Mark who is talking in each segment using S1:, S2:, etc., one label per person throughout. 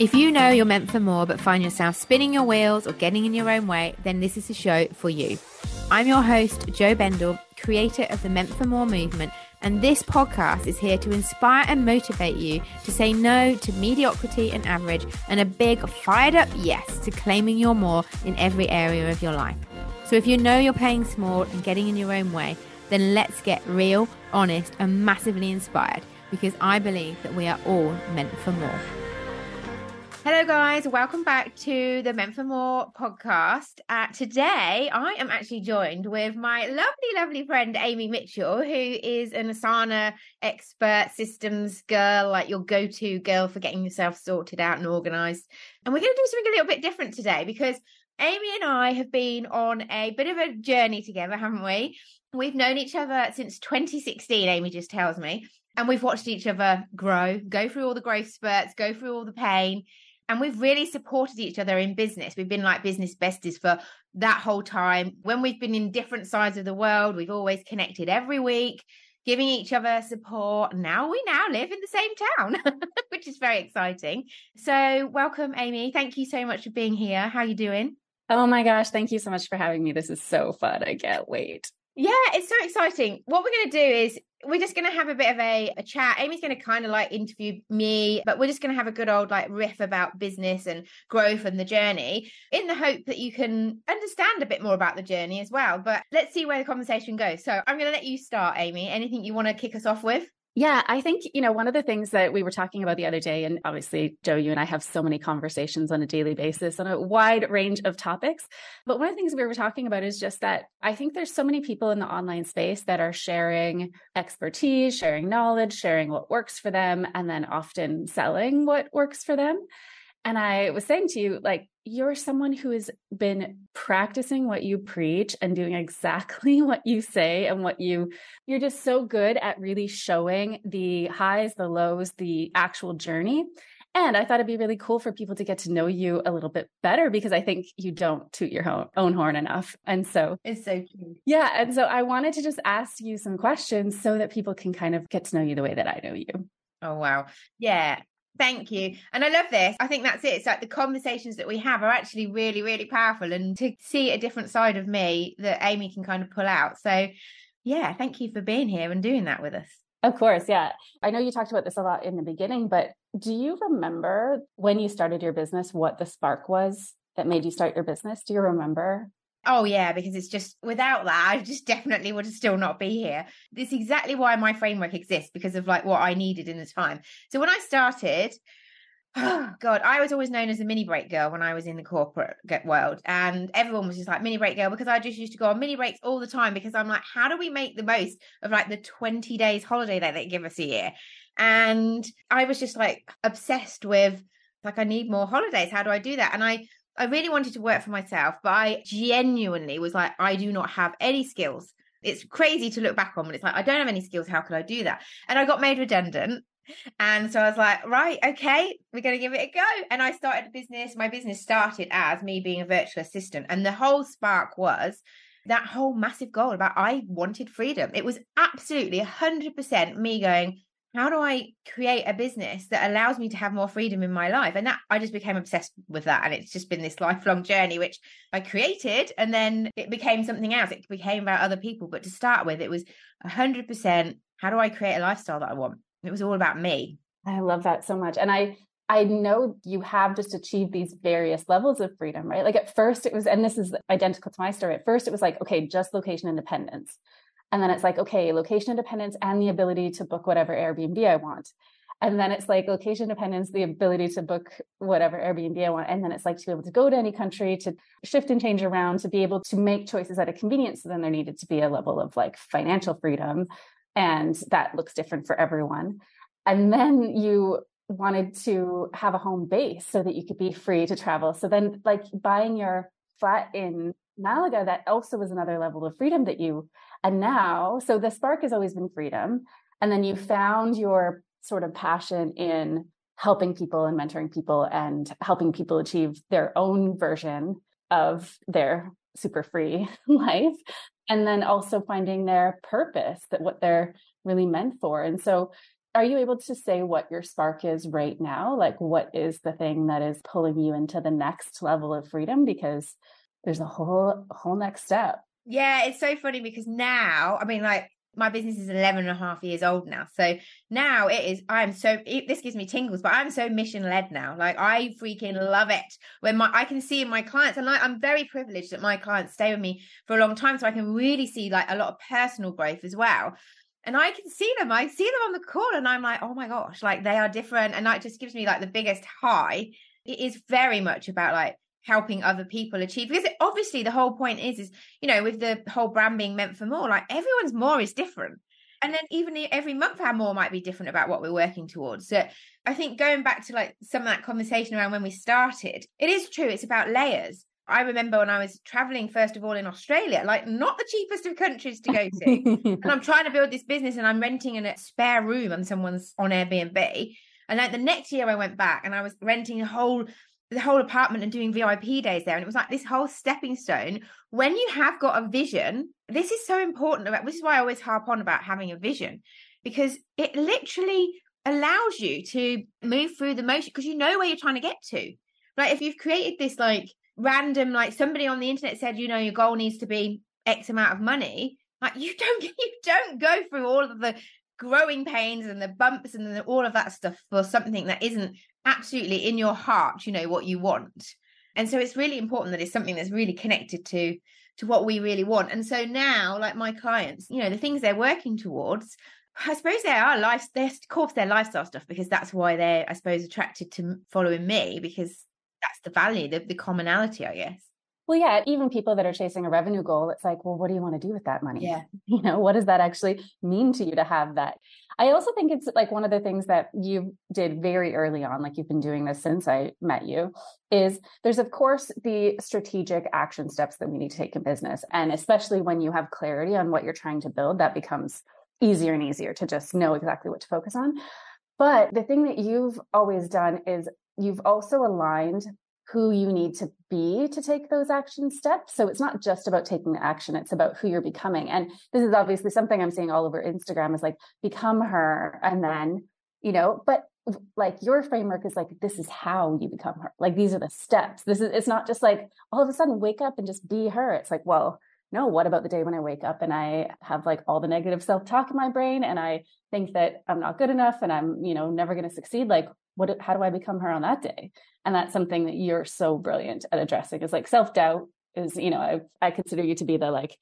S1: If you know you're meant for more but find yourself spinning your wheels or getting in your own way, then this is the show for you. I'm your host, Jo Bendle, creator of the Meant for More movement, and this podcast is here to inspire and motivate you to say no to mediocrity and average and a big fired up yes to claiming your more in every area of your life. So if you know you're playing small and getting in your own way, then let's get real, honest, and massively inspired because I believe that we are all meant for more. Hello, guys. Welcome back to the Meant for More podcast. Uh, today, I am actually joined with my lovely, lovely friend, Amy Mitchell, who is an Asana expert, systems girl, like your go to girl for getting yourself sorted out and organized. And we're going to do something a little bit different today because Amy and I have been on a bit of a journey together, haven't we? We've known each other since 2016, Amy just tells me. And we've watched each other grow, go through all the growth spurts, go through all the pain and we've really supported each other in business. We've been like business besties for that whole time. When we've been in different sides of the world, we've always connected every week, giving each other support. Now we now live in the same town, which is very exciting. So, welcome, Amy. Thank you so much for being here. How are you doing?
S2: Oh my gosh, thank you so much for having me. This is so fun. I can't wait.
S1: Yeah, it's so exciting. What we're going to do is we're just going to have a bit of a, a chat. Amy's going to kind of like interview me, but we're just going to have a good old like riff about business and growth and the journey in the hope that you can understand a bit more about the journey as well. But let's see where the conversation goes. So I'm going to let you start, Amy. Anything you want to kick us off with?
S2: Yeah, I think, you know, one of the things that we were talking about the other day, and obviously, Jo, you and I have so many conversations on a daily basis on a wide range of topics. But one of the things we were talking about is just that I think there's so many people in the online space that are sharing expertise, sharing knowledge, sharing what works for them, and then often selling what works for them. And I was saying to you, like, you're someone who has been practicing what you preach and doing exactly what you say and what you, you're just so good at really showing the highs, the lows, the actual journey. And I thought it'd be really cool for people to get to know you a little bit better because I think you don't toot your own horn enough. And so
S1: it's so cute.
S2: Yeah. And so I wanted to just ask you some questions so that people can kind of get to know you the way that I know you.
S1: Oh, wow. Yeah. Thank you. And I love this. I think that's it. It's like the conversations that we have are actually really, really powerful. And to see a different side of me that Amy can kind of pull out. So, yeah, thank you for being here and doing that with us.
S2: Of course. Yeah. I know you talked about this a lot in the beginning, but do you remember when you started your business, what the spark was that made you start your business? Do you remember?
S1: Oh yeah, because it's just without that, I just definitely would still not be here. This is exactly why my framework exists because of like what I needed in the time. So when I started, oh god, I was always known as a mini break girl when I was in the corporate world, and everyone was just like mini break girl because I just used to go on mini breaks all the time because I'm like, how do we make the most of like the 20 days holiday that they give us a year? And I was just like obsessed with like I need more holidays. How do I do that? And I I really wanted to work for myself, but I genuinely was like, I do not have any skills. It's crazy to look back on, but it's like, I don't have any skills. How could I do that? And I got made redundant. And so I was like, right, okay, we're going to give it a go. And I started a business. My business started as me being a virtual assistant. And the whole spark was that whole massive goal about I wanted freedom. It was absolutely 100% me going, how do I create a business that allows me to have more freedom in my life? And that I just became obsessed with that. And it's just been this lifelong journey, which I created and then it became something else. It became about other people. But to start with, it was 100% how do I create a lifestyle that I want? It was all about me.
S2: I love that so much. And I, I know you have just achieved these various levels of freedom, right? Like at first it was, and this is identical to my story. At first it was like, okay, just location independence. And then it's like, okay, location independence and the ability to book whatever Airbnb I want. And then it's like location independence, the ability to book whatever Airbnb I want. And then it's like to be able to go to any country, to shift and change around, to be able to make choices at a convenience. So then there needed to be a level of like financial freedom. And that looks different for everyone. And then you wanted to have a home base so that you could be free to travel. So then like buying your flat in Malaga, that also was another level of freedom that you, and now, so the spark has always been freedom. And then you mm-hmm. found your sort of passion in helping people and mentoring people and helping people achieve their own version of their super free life. And then also finding their purpose that what they're really meant for. And so Are you able to say what your spark is right now? Like, what is the thing that is pulling you into the next level of freedom? Because there's a whole, whole next step.
S1: Yeah, it's so funny because now, I mean, like, my business is 11 and a half years old now. So now it is, I'm so, it, this gives me tingles, but I'm so mission led now. Like I freaking love it when my, I can see in my clients and I'm very privileged that my clients stay with me for a long time. So I can really see like a lot of personal growth as well. And I can see them, I see them on the call and I'm like, oh my gosh, like they are different. And that just gives me like the biggest high. It is very much about like, helping other people achieve because it, obviously the whole point is is you know with the whole brand being meant for more like everyone's more is different and then even every month our more might be different about what we're working towards so i think going back to like some of that conversation around when we started it is true it's about layers I remember when I was traveling, first of all, in Australia, like not the cheapest of countries to go to. and I'm trying to build this business and I'm renting in a spare room on someone's on Airbnb. And like the next year I went back and I was renting a whole the whole apartment and doing VIP days there. And it was like this whole stepping stone. When you have got a vision, this is so important about this is why I always harp on about having a vision, because it literally allows you to move through the motion because you know where you're trying to get to. Like if you've created this like random, like somebody on the internet said, you know, your goal needs to be X amount of money. Like you don't you don't go through all of the growing pains and the bumps and the, all of that stuff for something that isn't absolutely in your heart you know what you want and so it's really important that it's something that's really connected to to what we really want and so now like my clients you know the things they're working towards I suppose they are life. They're of course their lifestyle stuff because that's why they're I suppose attracted to following me because that's the value, the, the commonality, I guess.
S2: Well, yeah, even people that are chasing a revenue goal, it's like, well, what do you want to do with that money?
S1: Yeah.
S2: You know, what does that actually mean to you to have that? I also think it's like one of the things that you did very early on, like you've been doing this since I met you, is there's, of course, the strategic action steps that we need to take in business. And especially when you have clarity on what you're trying to build, that becomes easier and easier to just know exactly what to focus on. But the thing that you've always done is you've also aligned who you need to be to take those action steps. So it's not just about taking the action, it's about who you're becoming. And this is obviously something I'm seeing all over Instagram is like become her and then, you know, but like your framework is like this is how you become her. Like these are the steps. This is it's not just like all of a sudden wake up and just be her. It's like, well, no, what about the day when I wake up and I have like all the negative self-talk in my brain and I think that I'm not good enough and I'm, you know, never going to succeed? Like what how do I become her on that day? And that's something that you're so brilliant at addressing is like self doubt is, you know, I, I consider you to be the like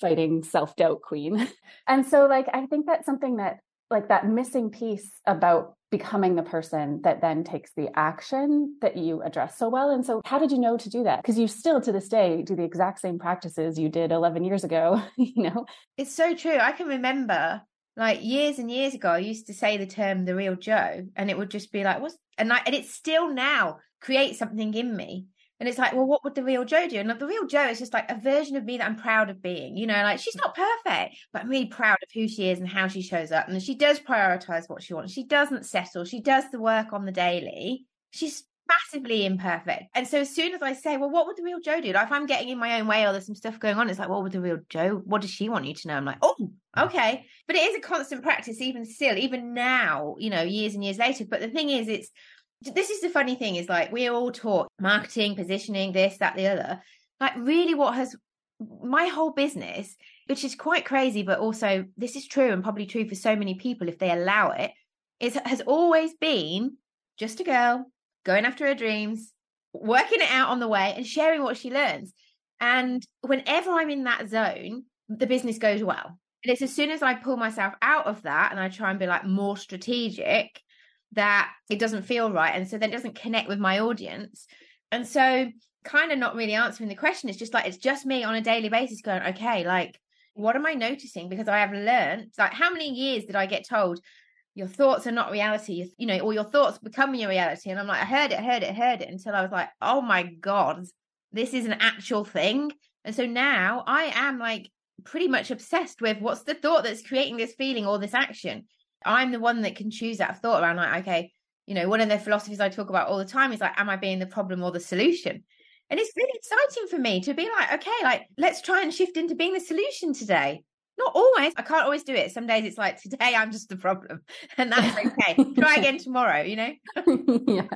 S2: fighting self doubt queen. and so, like, I think that's something that, like, that missing piece about becoming the person that then takes the action that you address so well. And so, how did you know to do that? Because you still to this day do the exact same practices you did 11 years ago, you know?
S1: It's so true. I can remember like years and years ago, I used to say the term the real Jo, and it would just be like, what's and like and it still now creates something in me. And it's like, well, what would the real Jo do? And the real Jo is just like a version of me that I'm proud of being. You know, like she's not perfect, but I'm really proud of who she is and how she shows up. And she does prioritize what she wants. She doesn't settle. She does the work on the daily. She's massively imperfect. And so as soon as I say, well, what would the real Jo do? Like if I'm getting in my own way or there's some stuff going on, it's like, what would the real Jo, what does she want you to know? I'm like, oh, okay. But it is a constant practice, even still, even now, you know, years and years later. But the thing is, it's, this is the funny thing is like, we're all taught marketing, positioning, this, that, the other. Like really what has my whole business, which is quite crazy, but also this is true and probably true for so many people if they allow it, it has always been just a girl going after her dreams, working it out on the way, and sharing what she learns. And whenever I'm in that zone, the business goes well. And it's as soon as I pull myself out of that and I try and be like more strategic that it doesn't feel right. And so then it doesn't connect with my audience. And so, kind of not really answering the question, it's just like, it's just me on a daily basis going, okay, like, what am I noticing? Because I have learned, like, how many years did I get told, your thoughts are not reality, you know, or your thoughts become your reality. And I'm like, I heard it, heard it, heard it until I was like, oh my God, this is an actual thing. And so now I am like pretty much obsessed with what's the thought that's creating this feeling or this action. I'm the one that can choose that thought around like, okay, you know, one of the philosophies I talk about all the time is like, am I being the problem or the solution? And it's really exciting for me to be like, okay, like let's try and shift into being the solution today Not always. I can't always do it. Some days it's like today I'm just the problem, and that's okay. Try again tomorrow. You know.
S2: yeah.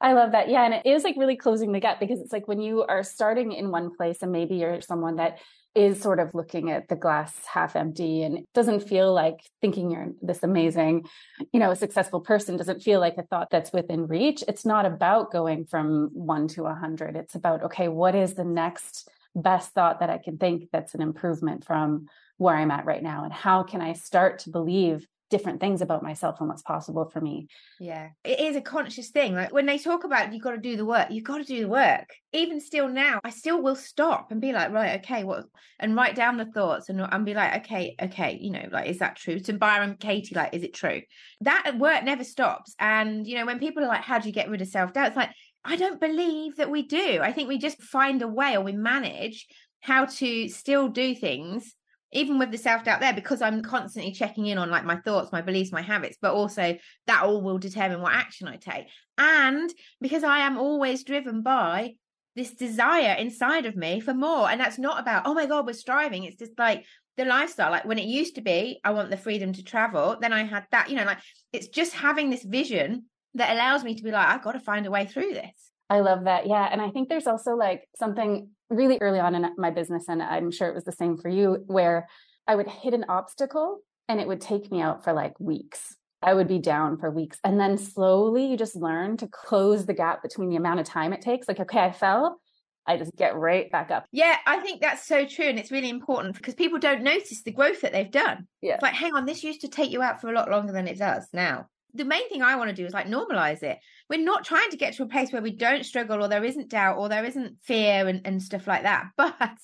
S2: I love that. Yeah. And it is like really closing the gap because it's like when you are starting in one place and maybe you're someone that is sort of looking at the glass half empty and doesn't feel like thinking you're this amazing, you know, successful person doesn't feel like a thought that's within reach. It's not about going from one to a hundred. It's about, okay, what is the next best thought that I can think that's an improvement from where I'm at right now? And how can I start to believe different things about myself and what's possible for me.
S1: Yeah, it is a conscious thing. Like when they talk about you've got to do the work, you've got to do the work. Even still now, I still will stop and be like, right, okay, what, and write down the thoughts and, and be like, okay, okay, you know, like, is that true? To Byron Katie, like, is it true? That uh, work never stops. And, you know, when people are like, how do you get rid of self doubt? It's like, I don't believe that we do. I think we just find a way or we manage how to still do things even with the self doubt there, because I'm constantly checking in on like my thoughts, my beliefs, my habits, but also that all will determine what action I take. And because I am always driven by this desire inside of me for more. And that's not about, oh my God, we're striving. It's just like the lifestyle. Like when it used to be, I want the freedom to travel. Then I had that, you know, like it's just having this vision that allows me to be like, I've got to find a way through this.
S2: I love that. Yeah. And I think there's also like something really early on in my business, and I'm sure it was the same for you, where I would hit an obstacle and it would take me out for like weeks. I would be down for weeks. And then slowly you just learn to close the gap between the amount of time it takes. Like, okay, I fell. I just get right back up.
S1: Yeah, I think that's so true. And it's really important because people don't notice the growth that they've done.
S2: Yeah.
S1: It's like, hang on, this used to take you out for a lot longer than it does now the main thing I want to do is like normalize it. We're not trying to get to a place where we don't struggle or there isn't doubt or there isn't fear and, and stuff like that. But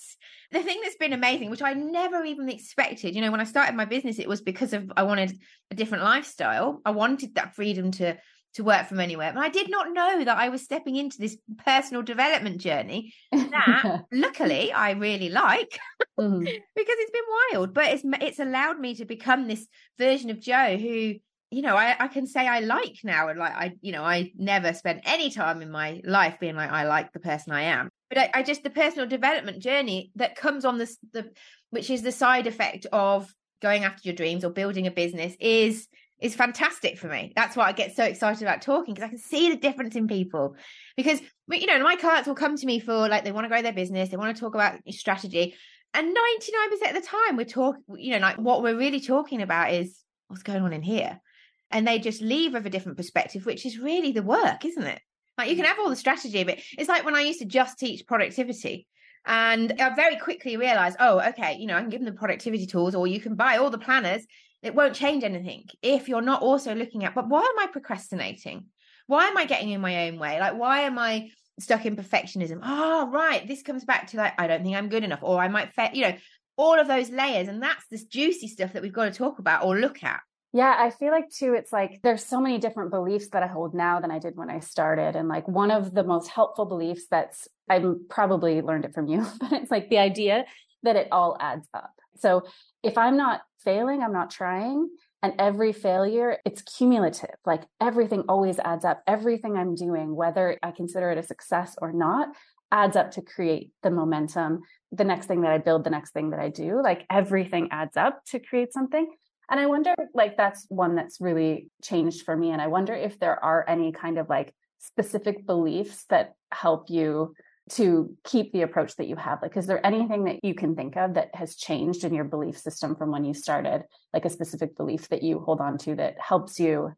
S1: the thing that's been amazing, which I never even expected, you know, when I started my business, it was because of I wanted a different lifestyle. I wanted that freedom to to work from anywhere. But I did not know that I was stepping into this personal development journey that luckily I really like mm. because it's been wild. But it's it's allowed me to become this version of Jo who you know, I, I can say I like now, and like I, you know, I never spent any time in my life being like I like the person I am. But I, I just the personal development journey that comes on this, the which is the side effect of going after your dreams or building a business is is fantastic for me. That's why I get so excited about talking because I can see the difference in people. Because you know, my clients will come to me for like they want to grow their business, they want to talk about strategy, and ninety nine percent of the time we're talking, you know, like what we're really talking about is what's going on in here and they just leave with a different perspective, which is really the work, isn't it? Like you can mm. have all the strategy, but it's like when I used to just teach productivity. And I very quickly realized, oh, okay, you know, I can give them the productivity tools, or you can buy all the planners. It won't change anything if you're not also looking at, but why am I procrastinating? Why am I getting in my own way? Like, why am I stuck in perfectionism? Oh, right. This comes back to like, I don't think I'm good enough, or I might, fa-, you know, all of those layers. And that's this juicy stuff that we've got to talk about or look at.
S2: Yeah, I feel like too, it's like there's so many different beliefs that I hold now than I did when I started. And like one of the most helpful beliefs that's, I probably learned it from you, but it's like the idea that it all adds up. So if I'm not failing, I'm not trying. And every failure, it's cumulative. Like everything always adds up. Everything I'm doing, whether I consider it a success or not, adds up to create the momentum. The next thing that I build, the next thing that I do, like everything adds up to create something. And I wonder, like, that's one that's really changed for me. And I wonder if there are any kind of like specific beliefs that help you to keep the approach that you have? Like, is there anything that you can think of that has changed in your belief system from when you started? Like a specific belief that you hold on to that helps you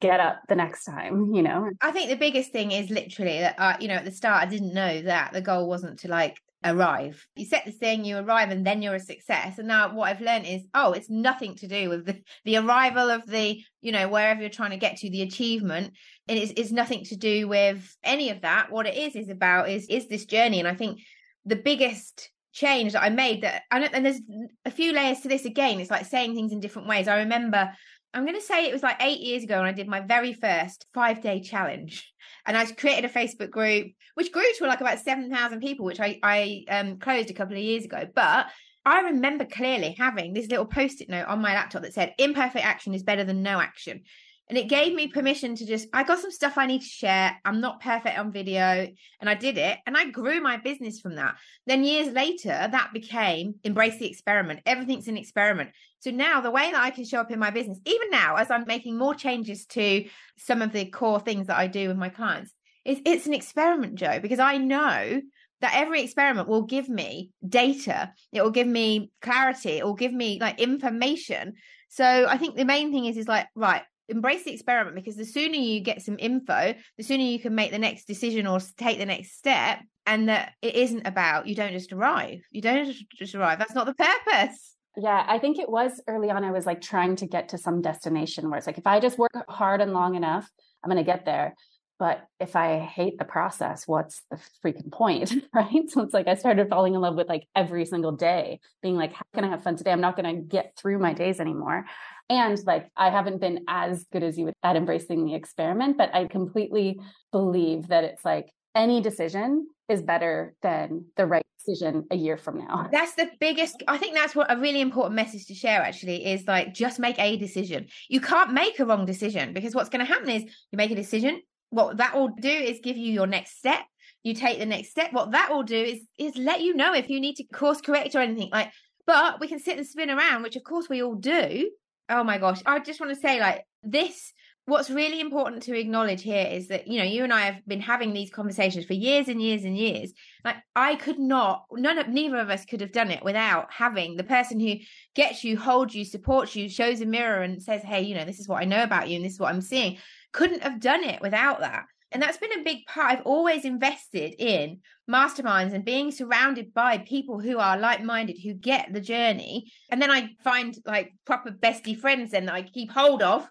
S2: get up the next time, you know?
S1: I think the biggest thing is literally that, uh, you know, at the start, I didn't know that the goal wasn't to like arrive. You set this thing, you arrive, and then you're a success. And now what I've learned is, oh, it's nothing to do with the, the arrival of the, you know, wherever you're trying to get to, the achievement. It is it's nothing to do with any of that. What it is is about is is this journey. And I think the biggest change that I made that and there's a few layers to this again. It's like saying things in different ways. I remember I'm going to say it was like eight years ago when I did my very first five day challenge. And I created a Facebook group, which grew to like about 7,000 people, which I, I um, closed a couple of years ago. But I remember clearly having this little post it note on my laptop that said, imperfect action is better than no action. And it gave me permission to just, I got some stuff I need to share. I'm not perfect on video. And I did it. And I grew my business from that. Then years later, that became embrace the experiment. Everything's an experiment. So now the way that I can show up in my business, even now, as I'm making more changes to some of the core things that I do with my clients, is it's an experiment, Jo, because I know that every experiment will give me data it will give me clarity it will give me like information so i think the main thing is is like right embrace the experiment because the sooner you get some info, the sooner you can make the next decision or take the next step. And that it isn't about you don't just arrive. You don't just arrive. That's not the purpose.
S2: Yeah, I think it was early on. I was like trying to get to some destination where it's like, if I just work hard and long enough, I'm going to get there. But if I hate the process, what's the freaking point? Right. So it's like I started falling in love with like every single day, being like, how can I have fun today? I'm not going to get through my days anymore. And like, I haven't been as good as you at embracing the experiment, but I completely believe that it's like any decision is better than the right decision a year from now.
S1: That's the biggest I think that's what a really important message to share actually is like just make a decision. You can't make a wrong decision because what's going to happen is you make a decision, what that will do is give you your next step. You take the next step. What that will do is is let you know if you need to course correct or anything like but we can sit and spin around, which of course we all do oh my gosh. I just want to say like this what's really important to acknowledge here is that you know you and i have been having these conversations for years and years and years. Like i could not none of neither of us could have done it without having the person who gets you holds you supports you shows a mirror and says hey you know this is what i know about you and this is what i'm seeing. Couldn't have done it without that and that's been a big part. I've always invested in masterminds and being surrounded by people who are like minded, who get the journey. And then I find like proper bestie friends then that I keep hold of.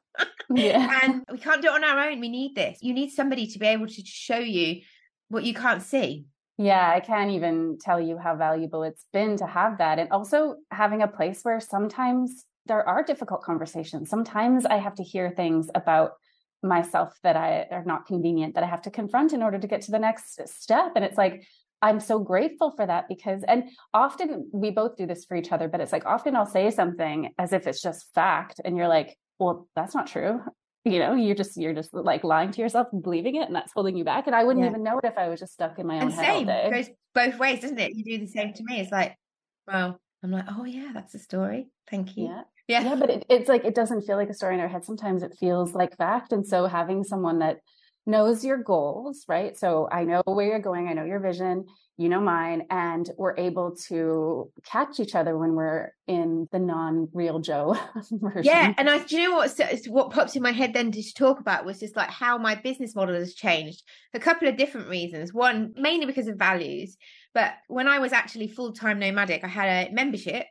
S1: Yeah. and we can't do it on our own. We need this. You need somebody to be able to show you what you can't see.
S2: Yeah, I can't even tell you how valuable it's been to have that. And also having a place where sometimes there are difficult conversations. Sometimes I have to hear things about myself that I are not convenient that I have to confront in order to get to the next step. And it's like, I'm so grateful for that because, and often we both do this for each other, but it's like often I'll say something as if it's just fact. And you're like, well, that's not true. You know, you're just, you're just like lying to yourself and believing it. And that's holding you back. And I wouldn't yeah. even know it if I was just stuck in my own
S1: and
S2: head
S1: same.
S2: all day.
S1: It goes both ways, doesn't it? You do the same to me. It's like, well, I'm like, oh yeah, that's a story. Thank you.
S2: Yeah. Yeah. Yeah. But it, it's like, it doesn't feel like a story in our head. Sometimes it feels like fact. And so having someone that knows your goals, right? So I know where you're going. I know your vision, you know mine, and we're able to catch each other when we're in the non-real Jo version.
S1: Yeah, and I, do you know what? What pops in my head then to talk about was just like how my business model has changed. A couple of different reasons. One, mainly because of values. But when I was actually full-time nomadic, I had a membership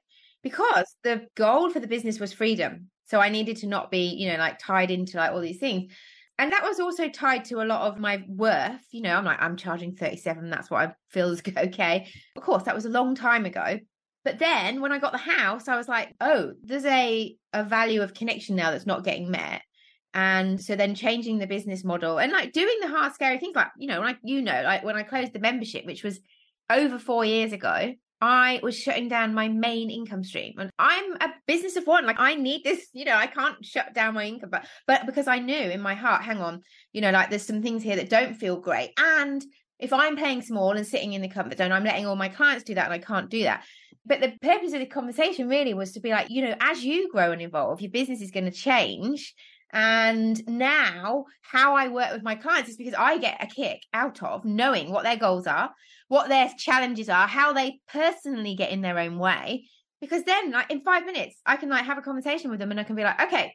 S1: because the goal for the business was freedom. So I needed to not be, you know, like tied into like all these things. And that was also tied to a lot of my worth. You know, I'm like, I'm charging 37. That's what I feel is okay. Of course, that was a long time ago. But then when I got the house, I was like, oh, there's a, a value of connection now that's not getting met. And so then changing the business model and like doing the hard, scary things like, you know, like, you know, like when I closed the membership, which was over four years ago, I was shutting down my main income stream. And I'm a business of one. Like I need this, you know, I can't shut down my income, but but because I knew in my heart, hang on, you know, like there's some things here that don't feel great. And if I'm playing small and sitting in the comfort zone, I'm letting all my clients do that and I can't do that. But the purpose of the conversation really was to be like, you know, as you grow and evolve, your business is going to change. And now, how I work with my clients is because I get a kick out of knowing what their goals are, what their challenges are, how they personally get in their own way. Because then, like in five minutes, I can like have a conversation with them, and I can be like, okay,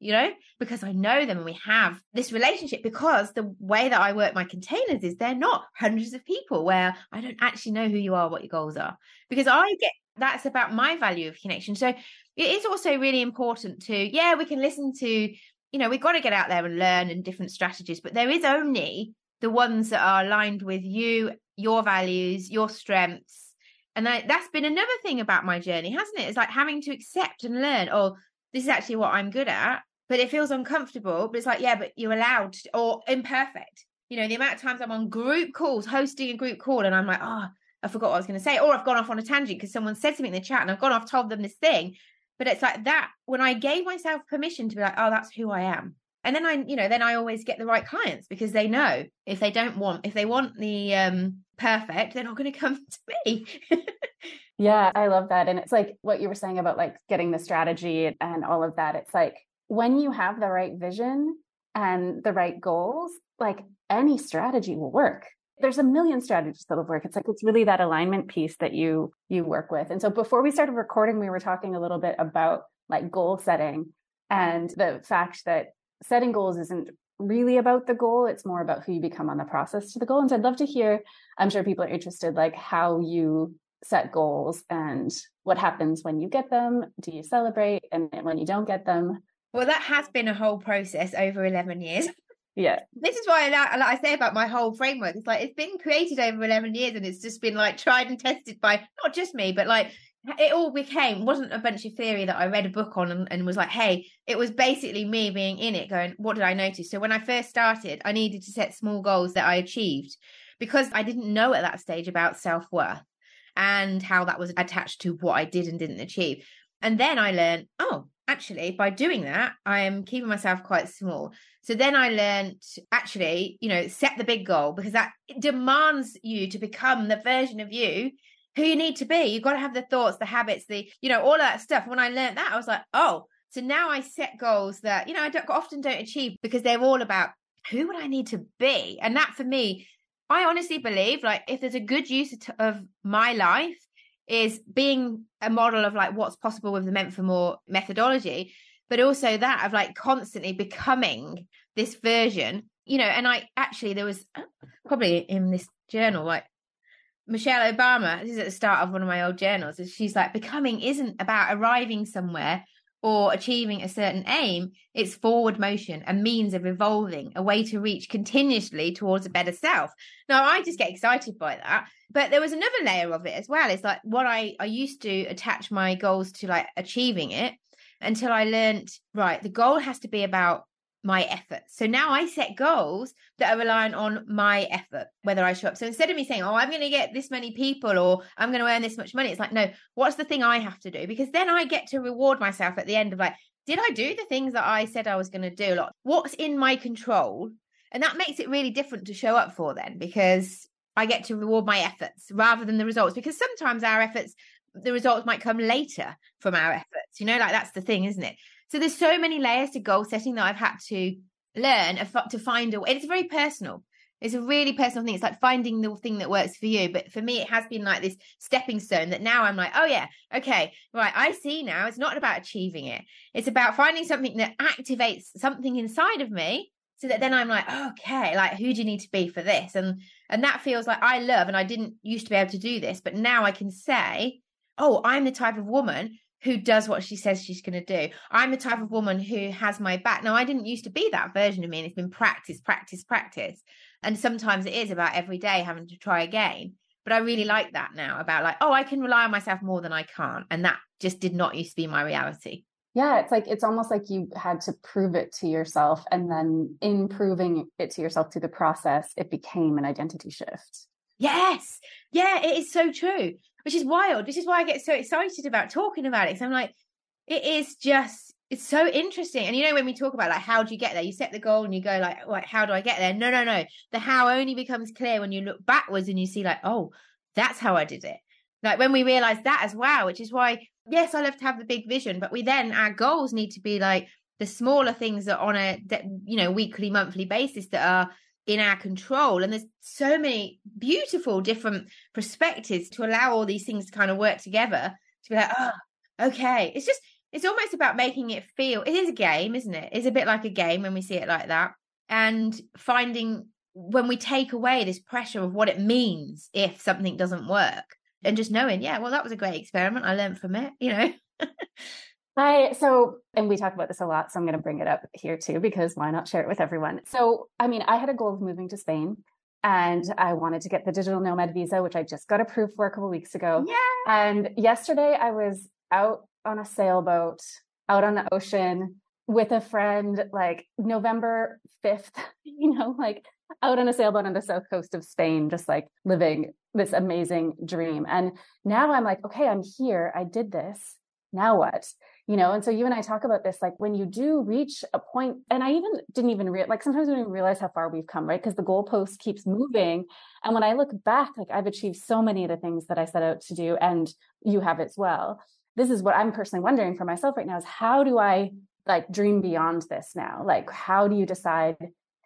S1: you know, because I know them and we have this relationship. Because the way that I work my containers is they're not hundreds of people where I don't actually know who you are, what your goals are. Because I get that's about my value of connection. So it is also really important to, yeah, we can listen to, you know, we've got to get out there and learn and different strategies, but there is only the ones that are aligned with you, your values, your strengths. And I, that's been another thing about my journey, hasn't it? It's like having to accept and learn, oh, this is actually what I'm good at, but it feels uncomfortable. But it's like, yeah, but you're allowed to, or imperfect. You know, the amount of times I'm on group calls, hosting a group call, and I'm like, oh, I forgot what I was going to say, or I've gone off on a tangent because someone said something in the chat and I've gone off, told them this thing. But it's like that when I gave myself permission to be like, oh, that's who I am. and then I, you know, then I always get the right clients because they know if they don't want, if they want the um perfect, they're not going to come to me.
S2: yeah, I love that. And it's like what you were saying about like getting the strategy and all of that. It's like when you have the right vision and the right goals, like any strategy will work. There's a million strategies that'll work. It's like it's really that alignment piece that you you work with. And so before we started recording, we were talking a little bit about like goal setting and the fact that setting goals isn't really about the goal. It's more about who you become on the process to the goal. And so i'd love to hear i'm sure people are interested like how you set goals and what happens when you get them. Do you celebrate and when you don't get them?
S1: Well that has been a whole process over 11 years
S2: yeah
S1: this is why I, like I say about my whole framework it's like it's been created over 11 years and it's just been like tried and tested by not just me but like it all became wasn't a bunch of theory that I read a book on and, and, was like, hey, it was basically me being in it, going, what did I notice? So when I first started, I needed to set small goals that I achieved because I didn't know at that stage about self worth and how that was attached to what I did and didn't achieve. And then I learned, oh, actually, by doing that, I am keeping myself quite small. So then I learned actually, you know, set the big goal because that demands you to become the version of you who you need to be. You've got to have the thoughts, the habits, the, you know, all of that stuff. When I learned that, I was like, oh, so now I set goals that, you know, I don't, often don't achieve because they're all about who would I need to be? And that for me, I honestly believe like if there's a good use of my life is being a model of like what's possible with the meant for more methodology, but also that of like constantly becoming this version, you know, and I actually, there was uh, probably in this journal, like Michelle Obama, this is at the start of one of my old journals, is she's like, becoming isn't about arriving somewhere or achieving a certain aim. It's forward motion, a means of evolving, a way to reach continuously towards a better self. Now, I just get excited by that. But there was another layer of it as well. It's like what I, I used to attach my goals to like achieving it until I learned, right, the goal has to be about my effort. So now I set goals that are reliant on my effort, whether I show up. So instead of me saying, oh, I'm going to get this many people or I'm going to earn this much money, it's like, no, what's the thing I have to do? Because then I get to reward myself at the end of like, did I do the things that I said I was going to do? Like, what's in my control? And that makes it really different to show up for then because I get to reward my efforts rather than the results. Because sometimes our efforts, the results might come later from our efforts. You know, like that's the thing, isn't it? So there's so many layers to goal setting that I've had to learn to find a way. It's very personal. It's a really personal thing. It's like finding the thing that works for you. But for me, it has been like this stepping stone that now I'm like, oh yeah, okay, right. I see now. It's not about achieving it. It's about finding something that activates something inside of me so that then I'm like, okay, like who do you need to be for this? And and that feels like I love, and I didn't used to be able to do this, but now I can say, oh, I'm the type of woman who does what she says she's going to do. I'm the type of woman who has my back. Now, I didn't used to be that version of me, and it's been practice, practice, practice. And sometimes it is about every day having to try again. But I really like that now about like, oh, I can rely on myself more than I can't. And that just did not used to be my reality.
S2: Yeah, it's like it's almost like you had to prove it to yourself. And then in proving it to yourself through the process, it became an identity shift.
S1: Yes. Yeah, it is so true which is wild. This is why I get so excited about talking about it. So I'm like, it is just it's so interesting. And you know, when we talk about like how do you get there, you set the goal and you go like, like how do I get there? No, no, no. The how only becomes clear when you look backwards and you see like, oh, that's how I did it. Like when we realize that as well, which is why, yes, I love to have the big vision, but we then our goals need to be like the smaller things that on a you know weekly, monthly basis that are in our control. And there's so many beautiful different perspectives to allow all these things to kind of work together to be like, oh, okay. It's just, it's almost about making it feel, it is a game, isn't it? It's a bit like a game when we see it like that. And finding when we take away this pressure of what it means if something doesn't work and just knowing, yeah, well, that was a great experiment. I learned from it, you know.
S2: Hi. So, and we talk about this a lot. So I'm going to bring it up here too, because why not share it with everyone? So, I mean, I had a goal of moving to Spain and I wanted to get the digital nomad visa, which I just got approved for a couple weeks ago.
S1: Yeah.
S2: And yesterday I was out on a sailboat out on the ocean with a friend, like November 5th, you know, like out on a sailboat on the south coast of Spain, just like living this amazing dream. And now I'm like, okay, I'm here. I did this. Now what? You know and so you and i talk about this like when you do reach a point and i even didn't even realize like sometimes we don't even realize how far we've come right? Because the goalpost keeps moving and when i look back like i've achieved so many of the things that i set out to do and you have as well. This is what i'm personally wondering for myself right now is how do i like dream beyond this now? Like how do you decide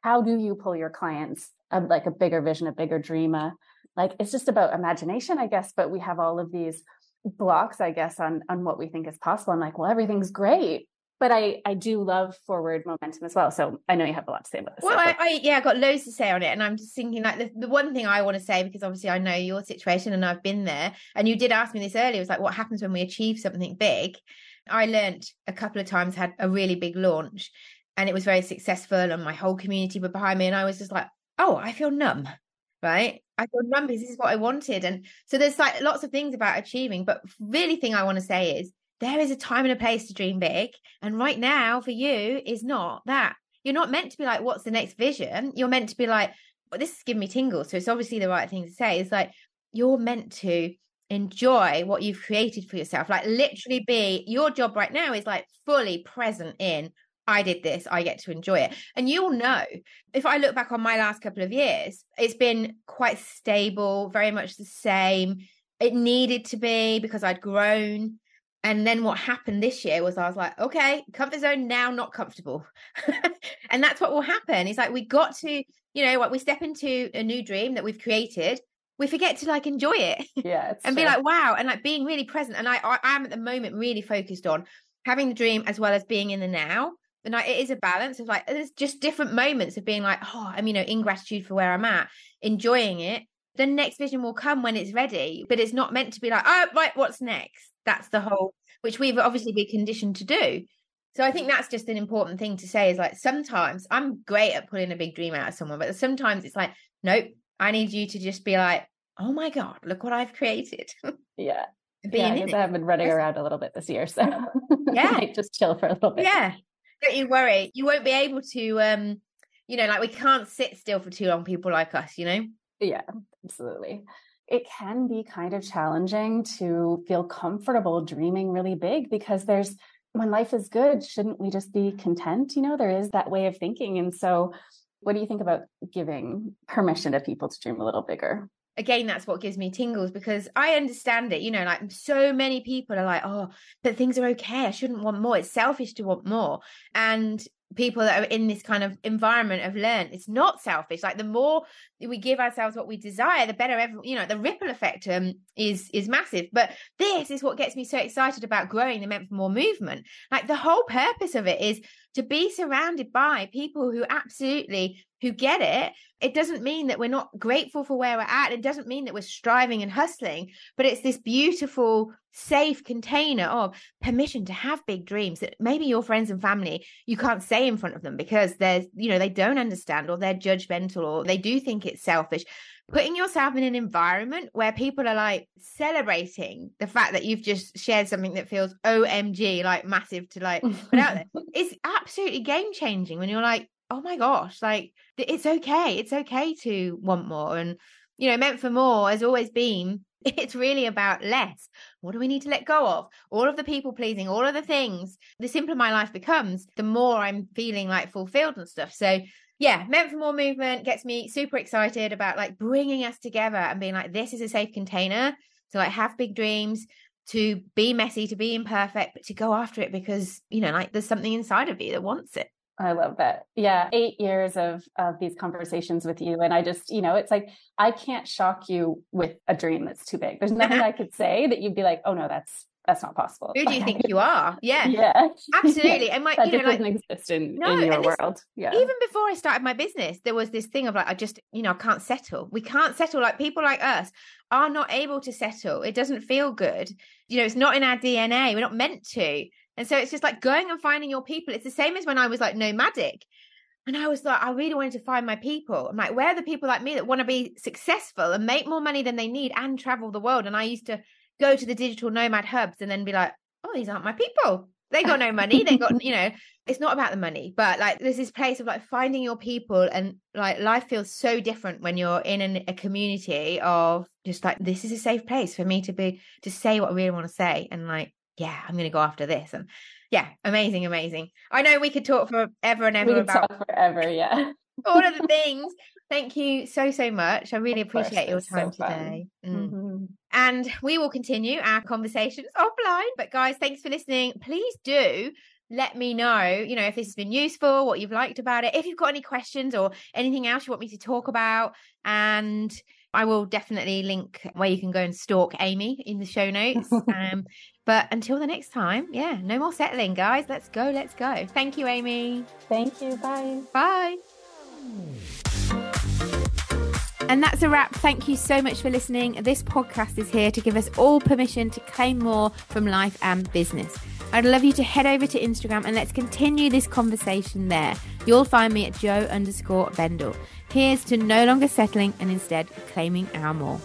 S2: how do you pull your clients a, like a bigger vision a bigger dream a, like it's just about imagination i guess but we have all of these blocks i guess on on what we think is possible i'm like well everything's great but I, I do love forward momentum as well. So I know you have a lot to say about this.
S1: Well, I, I, yeah, I got loads to say on it, and I'm just thinking like the, the one thing I want to say because obviously I know your situation and I've been there, and you did ask me this earlier. It was like, what happens when we achieve something big? I learned a couple of times had a really big launch, and it was very successful, and my whole community were behind me, and I was just like, oh, I feel numb right? I feel numb because this is what I wanted. And so there's like lots of things about achieving, but really thing I want to say is there is a time and a place to dream big. And right now for you is not that. You're not meant to be like, what's the next vision? You're meant to be like, well, this is giving me tingles. So it's obviously the right thing to say. It's like you're meant to enjoy what you've created for yourself. Like literally be your job right now is like fully present in I did this, I get to enjoy it. And you'll know if I look back on my last couple of years, it's been quite stable, very much the same. It needed to be because I'd grown. And then what happened this year was I was like, okay, comfort zone now, not comfortable. and that's what will happen. It's like we got to, you know, what we step into a new dream that we've created. We forget to like enjoy it.
S2: Yeah.
S1: and
S2: true.
S1: be like, wow. And like being really present. And I, I am at the moment really focused on having the dream as well as being in the now and like it is a balance of like there's just different moments of being like oh i'm you know in gratitude for where i'm at enjoying it. The next vision will come when it's ready but it's not meant to be like oh right what's next? That's the whole which we've obviously been conditioned to do. So i think that's just an important thing to say is like sometimes i'm great at pulling a big dream out of someone but sometimes it's like nope i need you to just be like oh my god look what i've created.
S2: Yeah. Being yeah, I have been running around a little bit this year, so
S1: yeah,
S2: just chill for a little bit.
S1: Yeah, don't you worry. You won't be able to um you know, like we can't sit still for too long, people like us, you know?
S2: Yeah, absolutely. It can be kind of challenging to feel comfortable dreaming really big because there's when life is good, shouldn't we just be content? You know, there is that way of thinking. And so, what do you think about giving permission to people to dream a little bigger?
S1: Again that's what gives me tingles because i understand it you know like so many people are like oh but things are okay. I shouldn't want more. It's selfish to want more. And people that are in this kind of environment have learned it's not selfish. Like the more we give ourselves what we desire the better every, you know the ripple effect um, is is massive. But this is what gets me so excited about growing the meant for more movement. Like the whole purpose of it is to be surrounded by people who absolutely who get it, it doesn't mean that we're not grateful for where we're at. It doesn't mean that we're striving and hustling, but it's this beautiful, safe container of permission to have big dreams that maybe your friends and family, you can't say in front of them because they're you know, they don't understand or they're judgmental or they do think it's selfish. Putting yourself in an environment where people are like celebrating the fact that you've just shared something that feels OMG, like massive to like put out there is absolutely game changing when you're like, oh my gosh, like it's okay. It's okay to want more. And, you know, meant for more has always been, it's really about less. What do we need to let go of? All of the people pleasing, all of the things. The simpler my life becomes, the more I'm feeling like fulfilled and stuff. So, yeah, meant for more movement gets me super excited about like bringing us together and being like, this is a safe container to like have big dreams, to be messy, to be imperfect, but to go after it because, you know, like there's something inside of you that wants it.
S2: I love that. Yeah, eight years of of these conversations with you, and I just, you know, it's like I can't shock you with a dream that's too big. There's nothing I could say that you'd be like, oh no, that's that's not possible.
S1: Who do you think you are? Yeah,
S2: yeah,
S1: absolutely. And my,
S2: that
S1: you know,
S2: doesn't like, exist in, no, in your world. Yeah,
S1: even before I started my business, there was this thing of like, I just, you know, I can't settle. We can't settle. Like people like us are not able to settle. It doesn't feel good. You know, it's not in our DNA. We're not meant to. And so it's just like going and finding your people. It's the same as when I was like nomadic. And I was like, I really wanted to find my people. I'm like, where are the people like me that want to be successful and make more money than they need and travel the world? And I used to go to the digital nomad hubs and then be like, oh, these aren't my people. They got no money. They got, you know, it's not about the money, but like there's this place of like finding your people and like life feels so different when you're in an, a community of just like, this is a safe place for me to be, to say what I really want to say and like yeah, I'm going to go after this. And yeah, amazing, amazing. I know we could talk forever and ever
S2: we could
S1: about
S2: talk forever. Yeah.
S1: all of the things. Thank you so, so much. I really appreciate your time so today. Mm. Mm-hmm. And we will continue our conversations offline. But guys, thanks for listening. Please do let me know, you know, if this has been useful, what you've liked about it, if you've got any questions or anything else you want me to talk about. And I will definitely link where you can go and stalk Amy in the show notes. um, but until the next time, yeah, no more settling, guys. Let's go, let's go. Thank you, Amy.
S2: Thank you. Bye.
S1: Bye. And that's a wrap. Thank you so much for listening. This podcast is here to give us all permission to claim more from life and business. I'd love you to head over to Instagram and let's continue this conversation there. You'll find me at jo underscore Bendle. Here's to no longer settling and instead claiming our more.